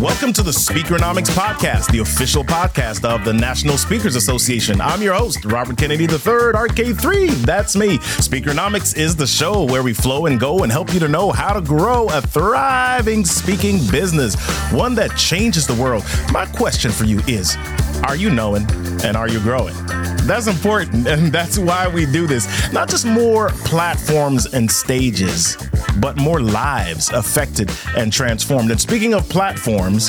Welcome to the Speakeronomics Podcast, the official podcast of the National Speakers Association. I'm your host, Robert Kennedy III, RK3. That's me. Speakeronomics is the show where we flow and go and help you to know how to grow a thriving speaking business, one that changes the world. My question for you is Are you knowing and are you growing? That's important, and that's why we do this. Not just more platforms and stages, but more lives affected and transformed. And speaking of platforms,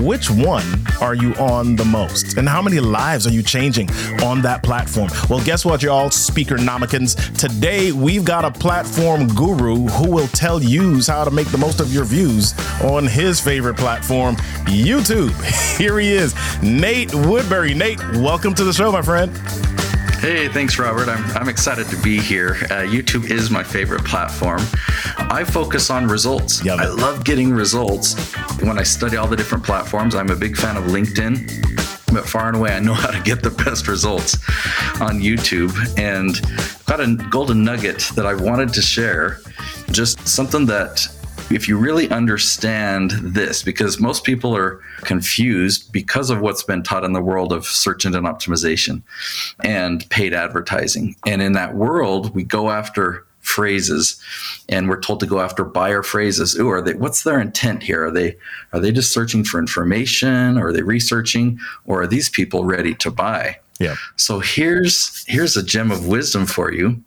which one are you on the most? And how many lives are you changing on that platform? Well, guess what, y'all, Speaker Speakeronomicans? Today, we've got a platform guru who will tell you how to make the most of your views on his favorite platform, YouTube. Here he is, Nate Woodbury. Nate, welcome to the show, my friend. Hey, thanks, Robert. I'm, I'm excited to be here. Uh, YouTube is my favorite platform. I focus on results. Yep. I love getting results. When I study all the different platforms, I'm a big fan of LinkedIn. But far and away, I know how to get the best results on YouTube. And I've got a golden nugget that I wanted to share. Just something that if you really understand this, because most people are confused because of what's been taught in the world of search engine optimization and paid advertising. And in that world, we go after phrases and we're told to go after buyer phrases. Ooh are they what's their intent here? Are they are they just searching for information? Or are they researching? Or are these people ready to buy? Yeah. So here's here's a gem of wisdom for you.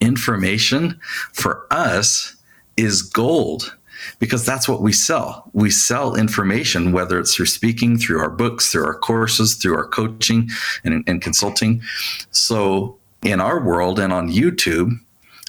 Information for us is gold because that's what we sell. We sell information, whether it's through speaking, through our books, through our courses, through our coaching and, and consulting. So, in our world and on YouTube,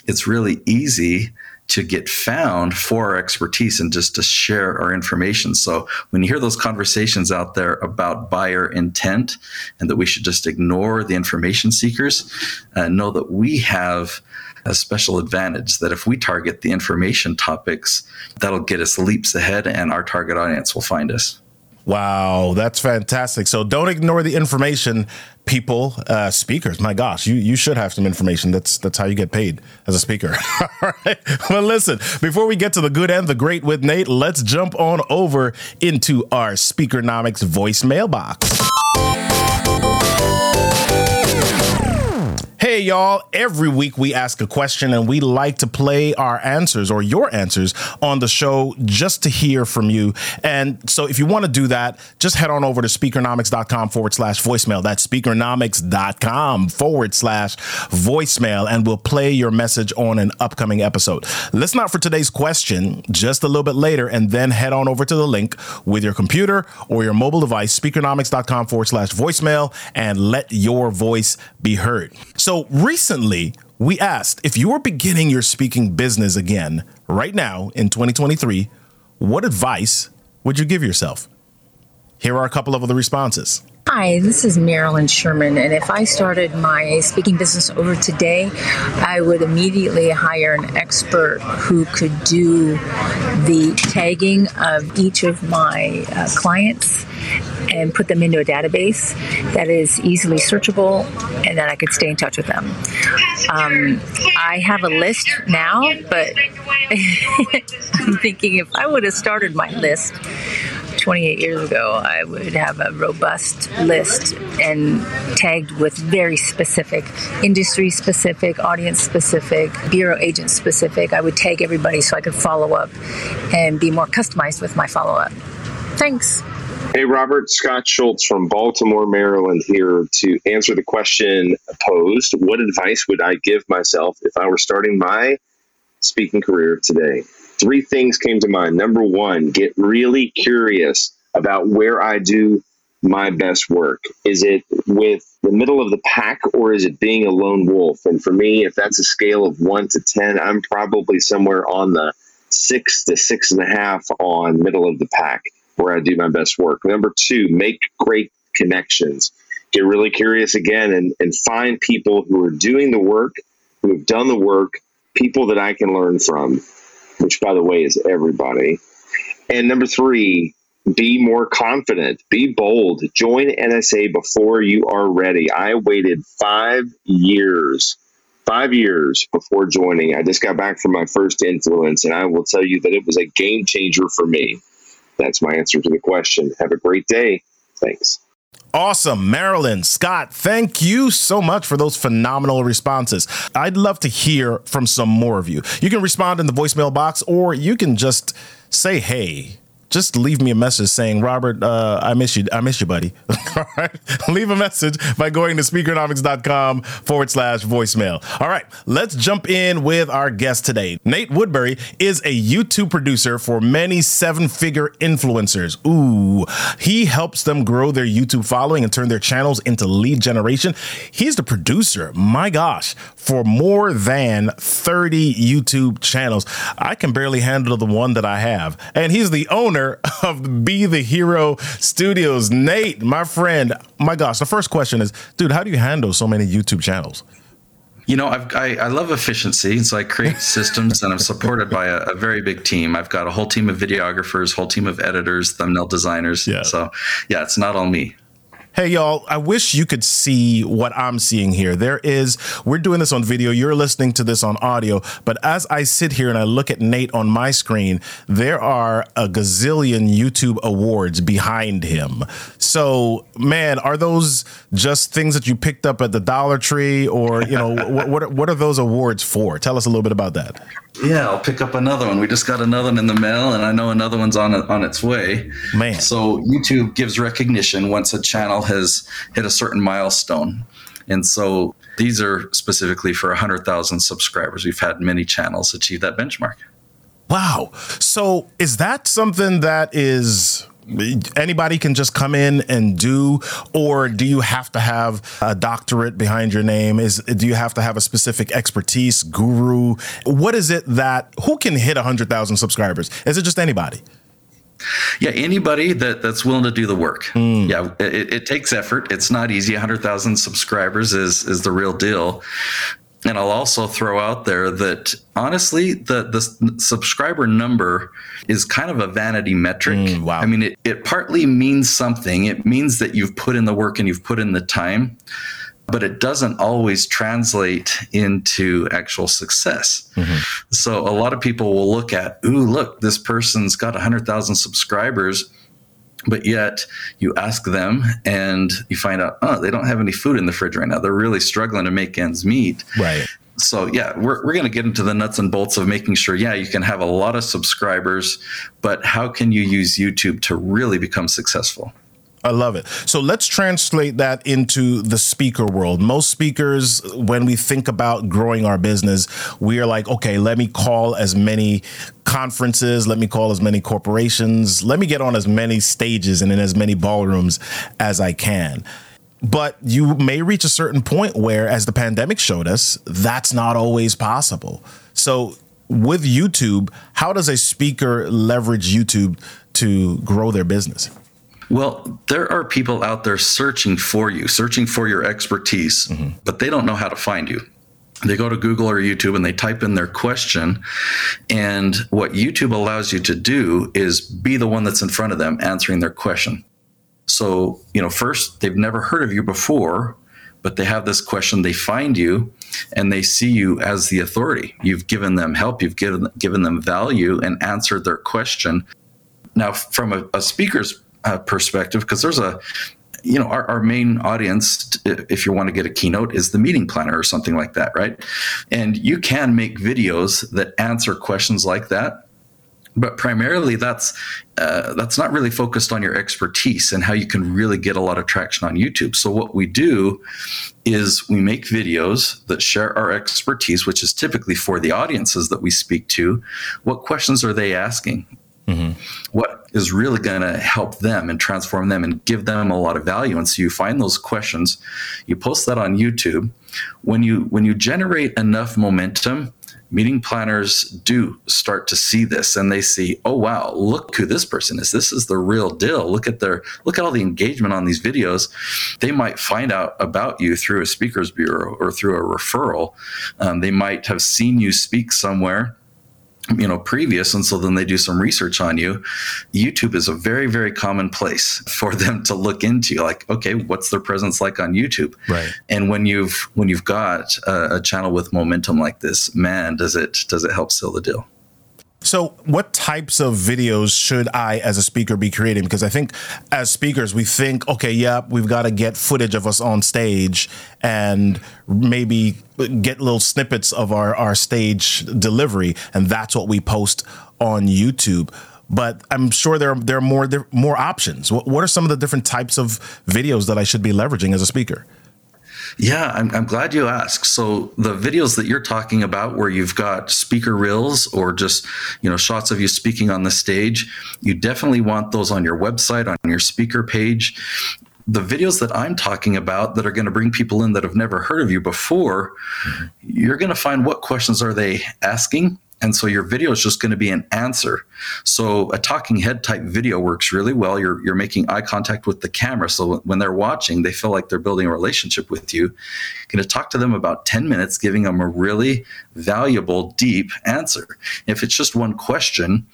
it's really easy to get found for our expertise and just to share our information. So when you hear those conversations out there about buyer intent and that we should just ignore the information seekers, uh, know that we have a special advantage that if we target the information topics, that'll get us leaps ahead and our target audience will find us. Wow, that's fantastic. So don't ignore the information, people, uh, speakers. My gosh, you you should have some information. That's that's how you get paid as a speaker. All right. Well, listen, before we get to the good and the great with Nate, let's jump on over into our Speakernomics voicemail box. Y'all. Every week we ask a question and we like to play our answers or your answers on the show just to hear from you. And so if you want to do that, just head on over to speakeronomics.com forward slash voicemail. That's speakeronomics.com forward slash voicemail, and we'll play your message on an upcoming episode. Listen out for today's question just a little bit later, and then head on over to the link with your computer or your mobile device, speakeronomics.com forward slash voicemail, and let your voice be heard. So recently, we asked if you were beginning your speaking business again right now in 2023, what advice would you give yourself? Here are a couple of the responses. Hi, this is Marilyn Sherman, and if I started my speaking business over today, I would immediately hire an expert who could do the tagging of each of my uh, clients and put them into a database that is easily searchable and that I could stay in touch with them. Um, I have a list now, but I'm thinking if I would have started my list 28 years ago, I would have a robust list and tagged with very specific, industry specific, audience specific, bureau agent specific. I would tag everybody so I could follow up and be more customized with my follow up. Thanks. Hey, Robert, Scott Schultz from Baltimore, Maryland, here to answer the question posed What advice would I give myself if I were starting my speaking career today? Three things came to mind. Number one, get really curious about where I do my best work. Is it with the middle of the pack or is it being a lone wolf? And for me, if that's a scale of one to 10, I'm probably somewhere on the six to six and a half on middle of the pack where I do my best work. Number two, make great connections. Get really curious again and, and find people who are doing the work, who have done the work, people that I can learn from, which, by the way, is everybody. And number three, be more confident, be bold, join NSA before you are ready. I waited five years five years before joining. I just got back from my first influence, and I will tell you that it was a game changer for me. That's my answer to the question. Have a great day. Thanks. Awesome. Marilyn, Scott, thank you so much for those phenomenal responses. I'd love to hear from some more of you. You can respond in the voicemail box or you can just say, hey, just leave me a message saying, Robert, uh, I miss you. I miss you, buddy. All right. Leave a message by going to speakernomics.com forward slash voicemail. All right. Let's jump in with our guest today. Nate Woodbury is a YouTube producer for many seven figure influencers. Ooh, he helps them grow their YouTube following and turn their channels into lead generation. He's the producer, my gosh, for more than 30 YouTube channels. I can barely handle the one that I have. And he's the owner owner of Be the Hero Studios. Nate, my friend, my gosh, the first question is, dude, how do you handle so many YouTube channels? You know, I've, i I, love efficiency. So I create systems and I'm supported by a, a, very big team. I've got a whole team of videographers, whole team of editors, thumbnail designers. Yeah. So yeah, it's not all me. Hey, y'all, I wish you could see what I'm seeing here. There is, we're doing this on video, you're listening to this on audio, but as I sit here and I look at Nate on my screen, there are a gazillion YouTube awards behind him. So, man, are those just things that you picked up at the Dollar Tree or, you know, what, what, what are those awards for? Tell us a little bit about that. Yeah, I'll pick up another one. We just got another one in the mail, and I know another one's on on its way. Man, so YouTube gives recognition once a channel has hit a certain milestone, and so these are specifically for 100,000 subscribers. We've had many channels achieve that benchmark. Wow. So is that something that is anybody can just come in and do or do you have to have a doctorate behind your name is do you have to have a specific expertise guru what is it that who can hit 100,000 subscribers is it just anybody yeah, anybody that that's willing to do the work. Mm. Yeah, it, it, takes effort. It's not easy. 100,000 subscribers is is the real deal. And I'll also throw out there that honestly, the the subscriber number is kind of a vanity metric. Mm, wow. I mean, it, it partly means something. It means that you've put in the work and you've put in the time, but it doesn't always translate into actual success. Mm-hmm. So a lot of people will look at, ooh, look, this person's got 100,000 subscribers but yet you ask them and you find out oh they don't have any food in the fridge right now. They're really struggling to make ends meet. Right. So yeah we're, we're going to get into the nuts and bolts of making sure yeah you can have a lot of subscribers but how can you use youtube to really become successful I love it. So let's translate that into the speaker world. Most speakers, when we think about growing our business, we are like, okay, let me call as many conferences, let me call as many corporations, let me get on as many stages and in as many ballrooms as I can. But you may reach a certain point where, as the pandemic showed us, that's not always possible. So, with YouTube, how does a speaker leverage YouTube to grow their business? Well, there are people out there searching for you, searching for your expertise, mm-hmm. but they don't know how to find you. They go to Google or YouTube and they type in their question. And what YouTube allows you to do is be the one that's in front of them answering their question. So, you know, first, they've never heard of you before, but they have this question. They find you and they see you as the authority. You've given them help, you've given, given them value and answered their question. Now, from a, a speaker's uh, perspective because there's a you know our, our main audience if you want to get a keynote is the meeting planner or something like that right and you can make videos that answer questions like that but primarily that's uh, that's not really focused on your expertise and how you can really get a lot of traction on YouTube. So what we do is we make videos that share our expertise, which is typically for the audiences that we speak to. What questions are they asking? Mm-hmm. What is really going to help them and transform them and give them a lot of value? And so you find those questions, you post that on YouTube. When you when you generate enough momentum, meeting planners do start to see this and they see, oh wow, look who this person is. This is the real deal. Look at their look at all the engagement on these videos. They might find out about you through a speakers bureau or through a referral. Um, they might have seen you speak somewhere you know previous and so then they do some research on you youtube is a very very common place for them to look into like okay what's their presence like on youtube? Right. And when you've when you've got a, a channel with momentum like this man does it does it help seal the deal so, what types of videos should I, as a speaker, be creating? Because I think as speakers, we think, okay, yeah, we've got to get footage of us on stage and maybe get little snippets of our, our stage delivery, and that's what we post on YouTube. But I'm sure there are, there are more there more options. What, what are some of the different types of videos that I should be leveraging as a speaker? Yeah, I'm, I'm glad you asked. So the videos that you're talking about, where you've got speaker reels or just you know shots of you speaking on the stage, you definitely want those on your website, on your speaker page the videos that I'm talking about that are going to bring people in that have never heard of you before, mm-hmm. you're going to find what questions are they asking and so your video is just going to be an answer. So a talking head type video works really well. You're, you're making eye contact with the camera. So when they're watching, they feel like they're building a relationship with you. You're going to talk to them about 10 minutes, giving them a really valuable, deep answer. If it's just one question,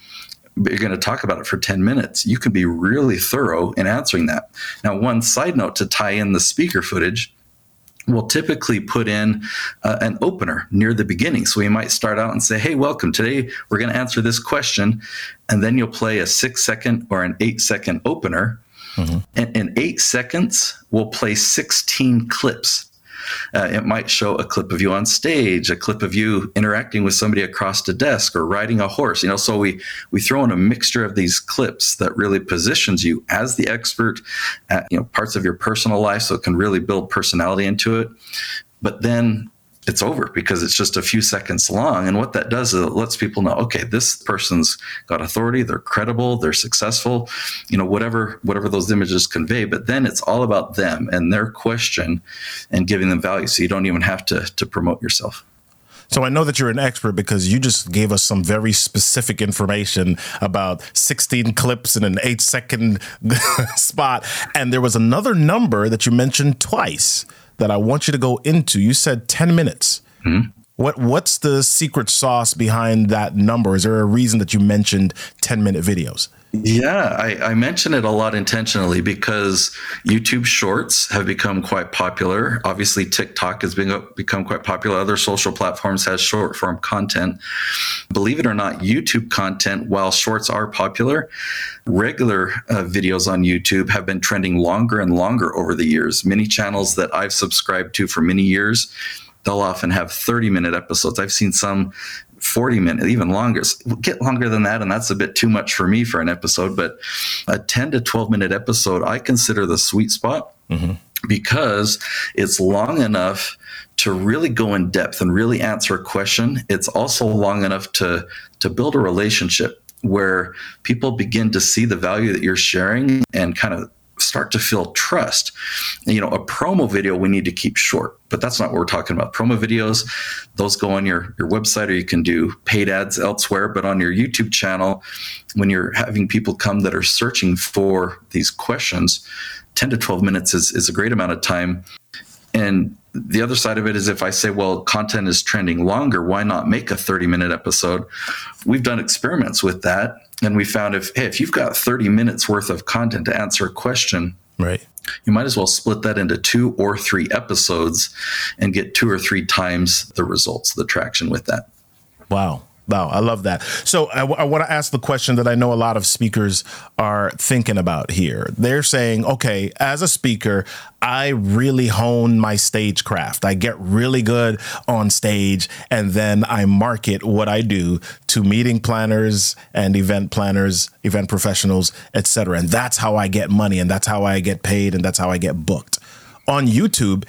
but you're going to talk about it for 10 minutes. You can be really thorough in answering that. Now, one side note to tie in the speaker footage we'll typically put in uh, an opener near the beginning. So we might start out and say, Hey, welcome. Today we're going to answer this question. And then you'll play a six second or an eight second opener. Mm-hmm. And in eight seconds, we'll play 16 clips uh, it might show a clip of you on stage, a clip of you interacting with somebody across the desk or riding a horse. You know, so we we throw in a mixture of these clips that really positions you as the expert at you know parts of your personal life, so it can really build personality into it. But then it's over because it's just a few seconds long. And what that does is it lets people know, okay, this person's got authority, they're credible, they're successful, you know, whatever whatever those images convey. But then it's all about them and their question and giving them value. So you don't even have to to promote yourself. So I know that you're an expert because you just gave us some very specific information about 16 clips in an eight second spot. And there was another number that you mentioned twice that I want you to go into. You said 10 minutes. Mm-hmm. What what's the secret sauce behind that number? Is there a reason that you mentioned 10 minute videos? Yeah, I, I mention it a lot intentionally because YouTube Shorts have become quite popular. Obviously, TikTok has been, become quite popular. Other social platforms has short form content. Believe it or not, YouTube content, while Shorts are popular, regular uh, videos on YouTube have been trending longer and longer over the years. Many channels that I've subscribed to for many years they'll often have 30 minute episodes. I've seen some 40 minutes, even longer. Get longer than that, and that's a bit too much for me for an episode. But a 10 to 12 minute episode, I consider the sweet spot mm-hmm. because it's long enough to really go in depth and really answer a question. It's also long enough to to build a relationship where people begin to see the value that you're sharing and kind of start to feel trust. You know, a promo video we need to keep short, but that's not what we're talking about. Promo videos, those go on your, your website or you can do paid ads elsewhere, but on your YouTube channel, when you're having people come that are searching for these questions, 10 to 12 minutes is, is a great amount of time. And the other side of it is if I say, well, content is trending longer, why not make a 30 minute episode? We've done experiments with that and we found if hey, if you've got 30 minutes worth of content to answer a question, right, you might as well split that into two or three episodes and get two or three times the results, the traction with that. Wow. Wow, I love that. So I, w- I want to ask the question that I know a lot of speakers are thinking about here. They're saying, okay, as a speaker, I really hone my stagecraft. I get really good on stage, and then I market what I do to meeting planners and event planners, event professionals, etc. And that's how I get money, and that's how I get paid, and that's how I get booked. On YouTube,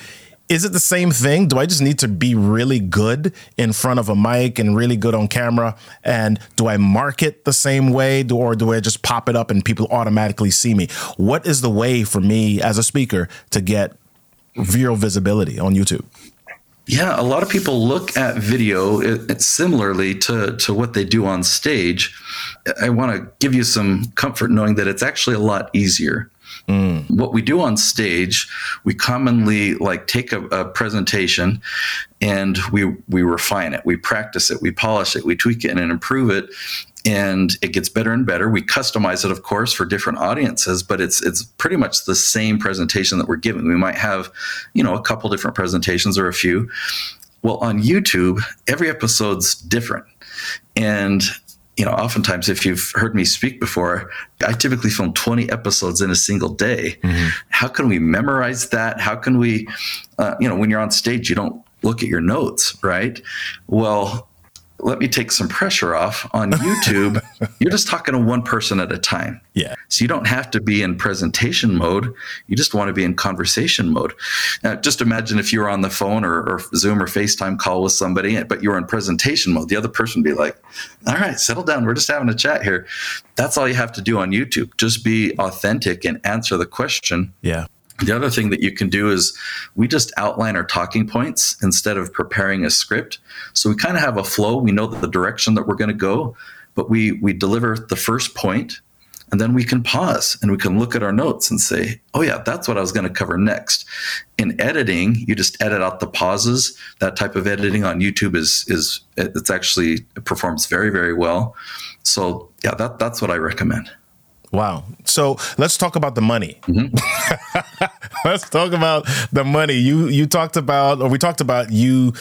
is it the same thing? Do I just need to be really good in front of a mic and really good on camera? And do I market the same way, do, or do I just pop it up and people automatically see me? What is the way for me as a speaker to get real visibility on YouTube? Yeah, a lot of people look at video it, similarly to, to what they do on stage. I want to give you some comfort knowing that it's actually a lot easier. Mm. What we do on stage, we commonly like take a, a, presentation and we we refine it, we practice it, we polish it, we tweak it and improve it. And it gets better and better. We customize it, of course, for different audiences, but it's it's pretty much the same presentation that we're giving. We might have, you know, a couple different presentations or a few. Well, on YouTube, every episode's different. And you know, oftentimes, if you've heard me speak before, I typically film 20 episodes in a single day. Mm-hmm. How can we memorize that? How can we, uh, you know, when you're on stage, you don't look at your notes, right? Well, let me take some pressure off on YouTube. you're just talking to one person at a time. Yeah. So you don't have to be in presentation mode. You just want to be in conversation mode. Now, just imagine if you were on the phone or, or Zoom or FaceTime call with somebody, but you were in presentation mode. The other person would be like, all right, settle down. We're just having a chat here. That's all you have to do on YouTube. Just be authentic and answer the question. Yeah. The other thing that you can do is we just outline our talking points instead of preparing a script. So we kind of have a flow. We know the direction that we're going to go, but we we deliver the first point and then we can pause and we can look at our notes and say, "Oh yeah, that's what I was going to cover next." In editing, you just edit out the pauses. That type of editing on YouTube is is it's actually it performs very very well. So, yeah, that that's what I recommend. Wow. So let's talk about the money. Mm-hmm. let's talk about the money. You you talked about, or we talked about you,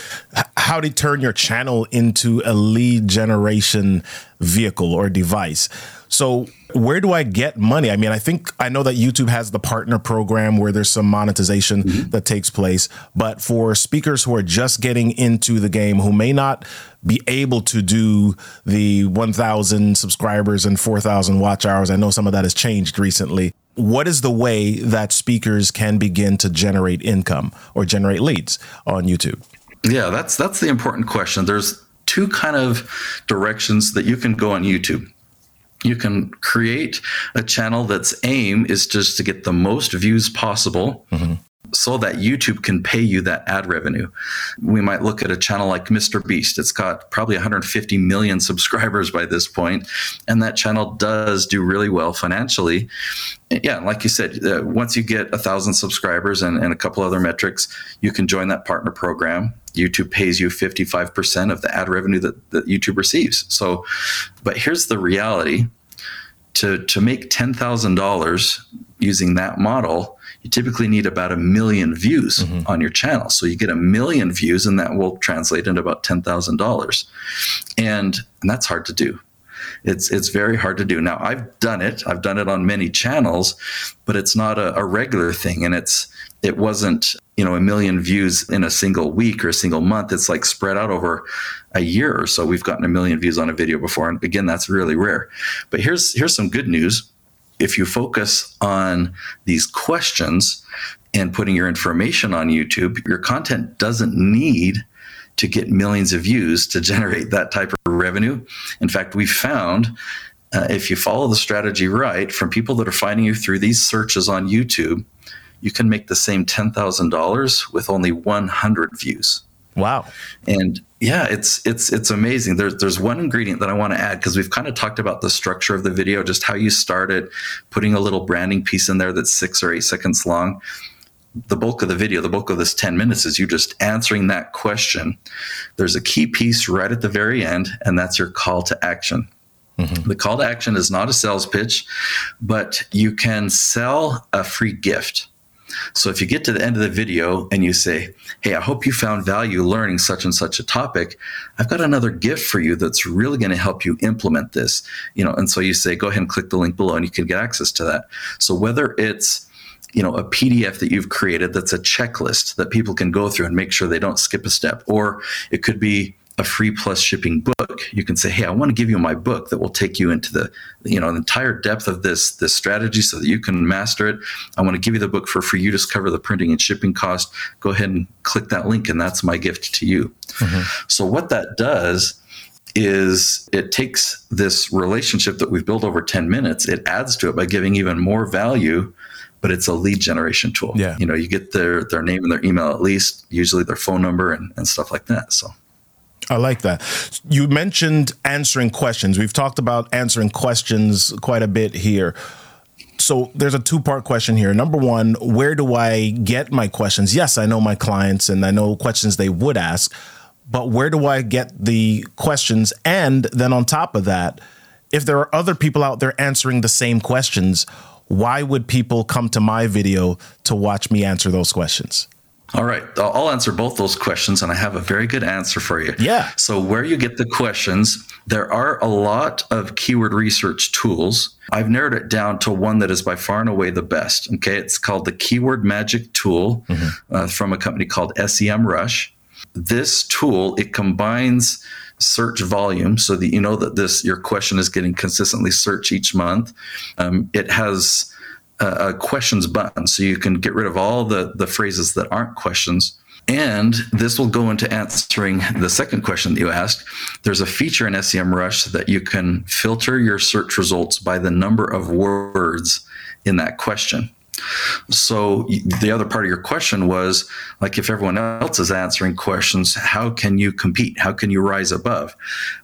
how to turn your channel into a lead generation vehicle or device. So where do I get money? I mean, I think I know that YouTube has the partner program where there's some monetization mm-hmm. that takes place, but for speakers who are just getting into the game who may not be able to do the 1,000 subscribers and 4,000 watch hours, I know some of that has changed recently. What is the way that speakers can begin to generate income or generate leads on YouTube? Yeah, that's that's the important question. There's two kind of directions that you can go on YouTube you can create a channel that's aim is just to get the most views possible mm-hmm. so that YouTube can pay you that ad revenue. We might look at a channel like Mr. Beast. It's got probably 150 million subscribers by this point, and that channel does do really well financially. Yeah, like you said, uh, once you get a thousand subscribers and, and a couple other metrics, you can join that partner program YouTube pays you 55% of the ad revenue that, that YouTube receives. So, but here's the reality to, to make $10,000 using that model, you typically need about a million views mm-hmm. on your channel. So you get a million views, and that will translate into about $10,000. And, and that's hard to do. It's it's very hard to do. Now I've done it. I've done it on many channels, but it's not a, a regular thing, and it's it wasn't you know a million views in a single week or a single month. It's like spread out over a year or so. We've gotten a million views on a video before. And again that's really rare. But here's here's some good news. If you focus on these questions and putting your information on YouTube your content doesn't need to get millions of views to generate that type of revenue. In fact we found uh, if you follow the strategy right from people that are finding you through these searches on YouTube you can make the same $10,000 with only 100 views. Wow. And yeah, it's it's it's amazing. There's there's one ingredient that I want to add because we've kind of talked about the structure of the video, just how you started, putting a little branding piece in there that's six or eight seconds long. The bulk of the video, the bulk of this 10 minutes is you just answering that question. There's a key piece right at the very end, and that's your call to action. Mm-hmm. The call to action is not a sales pitch, but you can sell a free gift. So if you get to the end of the video and you say, Hey, I hope you found value learning such and such a topic, I've got another gift for you that's really going to help you implement this. You know, and so you say, go ahead and click the link below and you can get access to that. So whether it's you know a pdf that you've created that's a checklist that people can go through and make sure they don't skip a step or it could be a free plus shipping book you can say hey i want to give you my book that will take you into the you know the entire depth of this this strategy so that you can master it i want to give you the book for free you just cover the printing and shipping cost go ahead and click that link and that's my gift to you mm-hmm. so what that does is it takes this relationship that we've built over 10 minutes it adds to it by giving even more value but it's a lead generation tool. Yeah. You know, you get their their name and their email at least, usually their phone number and, and stuff like that. So I like that. You mentioned answering questions. We've talked about answering questions quite a bit here. so there's a two part question here. Number one, where do I get my questions? Yes, I know my clients and I know questions they would ask, but where do I get the questions? And then on top of that, if there are other people out there answering the same questions, why would people come to my video to watch me answer those questions? All right. I'll answer both those questions, and I have a very good answer for you. Yeah. So, where you get the questions, there are a lot of keyword research tools. I've narrowed it down to one that is by far and away the best. Okay. It's called the Keyword Magic Tool mm-hmm. uh, from a company called SEMrush. This tool, it combines search volume so that you know that this your question is getting consistently searched each month. Um, it has a, questions button, so you can get rid of all the the phrases that aren't questions. And this will go into answering the second question that you asked. There's a feature in SEMrush that you can filter your search results by the number of words in that question. So the other part of your question was like if everyone else is answering questions, how can you compete? How can you rise above?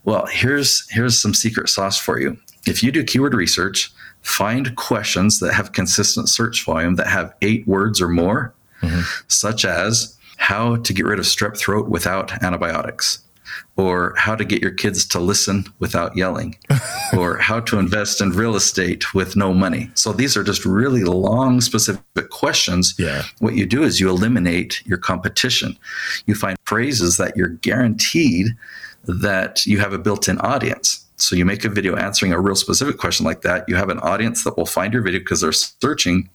Well, here's here's some secret sauce for you. If you do keyword research, find questions that have consistent search volume that have 8 words or more, mm-hmm. such as how to get rid of strep throat without antibiotics or how to get your kids to listen without yelling, or how to invest in real estate with no money. So these are just really long, specific questions. Yeah. What you do is you eliminate your competition. You find phrases that you're guaranteed that you have a built in audience. So you make a video answering a real specific question like that. You have an audience that will find your video because they're searching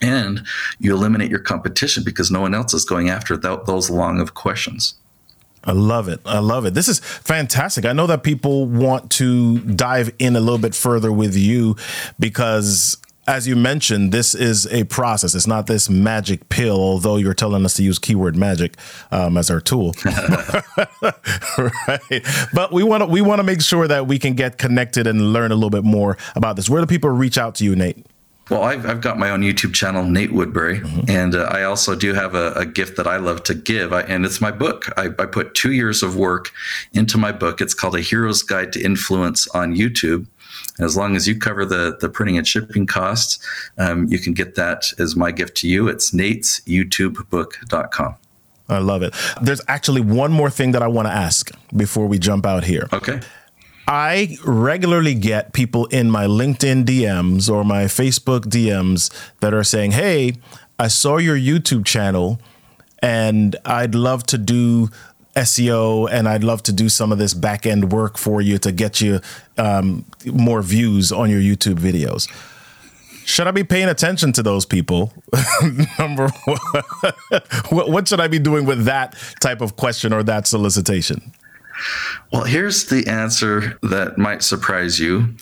and you eliminate your competition because no one else is going after th- those long of questions. I love it. I love it. This is fantastic. I know that people want to dive in a little bit further with you because as you mentioned, this is a process. It's not this magic pill, although you're telling us to use keyword magic um, as our tool. right. But we want to we want to make sure that we can get connected and learn a little bit more about this. Where do people reach out to you, Nate? Well, I've, I've got my own YouTube channel, Nate Woodbury, mm-hmm. and uh, I also do have a, a, gift that I love to give, I, and it's my book. I, I, put two years of work into my book. It's called A Hero's Guide to Influence on YouTube. As long as you cover the, the printing and shipping costs, um, you can get that as my gift to you. It's natesyoutubebook.com. I love it. There's actually one more thing that I want to ask before we jump out here. Okay. I regularly get people in my LinkedIn DMs or my Facebook DMs that are saying, Hey, I saw your YouTube channel and I'd love to do SEO and I'd love to do some of this back end work for you to get you um, more views on your YouTube videos. Should I be paying attention to those people? Number one, what should I be doing with that type of question or that solicitation? Well, here's the answer that might surprise you.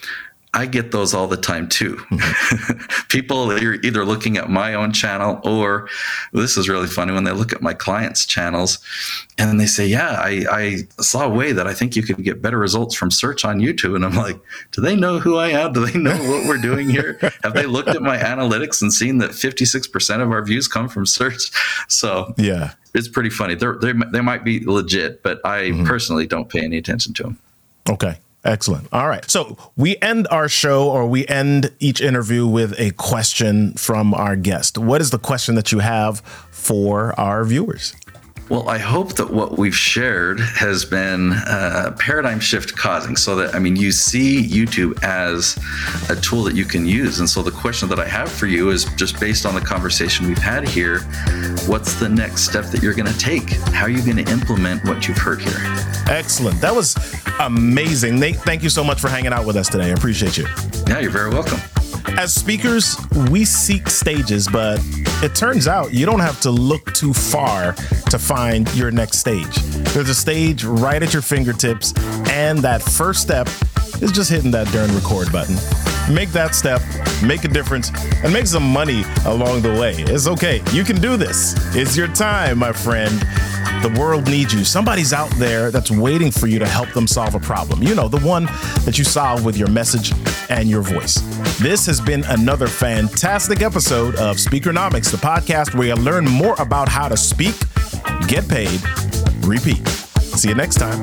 I get those all the time too. People are either looking at my own channel or this is really funny when they look at my clients' channels and they say, Yeah, I, I saw a way that I think you could get better results from search on YouTube. And I'm like, Do they know who I am? Do they know what we're doing here? Have they looked at my analytics and seen that 56% of our views come from search? So, yeah, it's pretty funny. They're, they're, they might be legit, but I mm-hmm. personally don't pay any attention to them. Okay. Excellent. All right. So we end our show or we end each interview with a question from our guest. What is the question that you have for our viewers? Well, I hope that what we've shared has been a paradigm shift causing so that, I mean, you see YouTube as a tool that you can use. And so the question that I have for you is just based on the conversation we've had here what's the next step that you're going to take? How are you going to implement what you've heard here? Excellent. That was amazing. Nate, thank you so much for hanging out with us today. I appreciate you. Yeah, you're very welcome. As speakers, we seek stages, but it turns out you don't have to look too far to find your next stage. There's a stage right at your fingertips, and that first step is just hitting that darn record button. Make that step, make a difference, and make some money along the way. It's okay. You can do this. It's your time, my friend. The world needs you. Somebody's out there that's waiting for you to help them solve a problem. You know, the one that you solve with your message and your voice. This has been another fantastic episode of Speakernomics, the podcast where you learn more about how to speak, get paid, repeat. See you next time.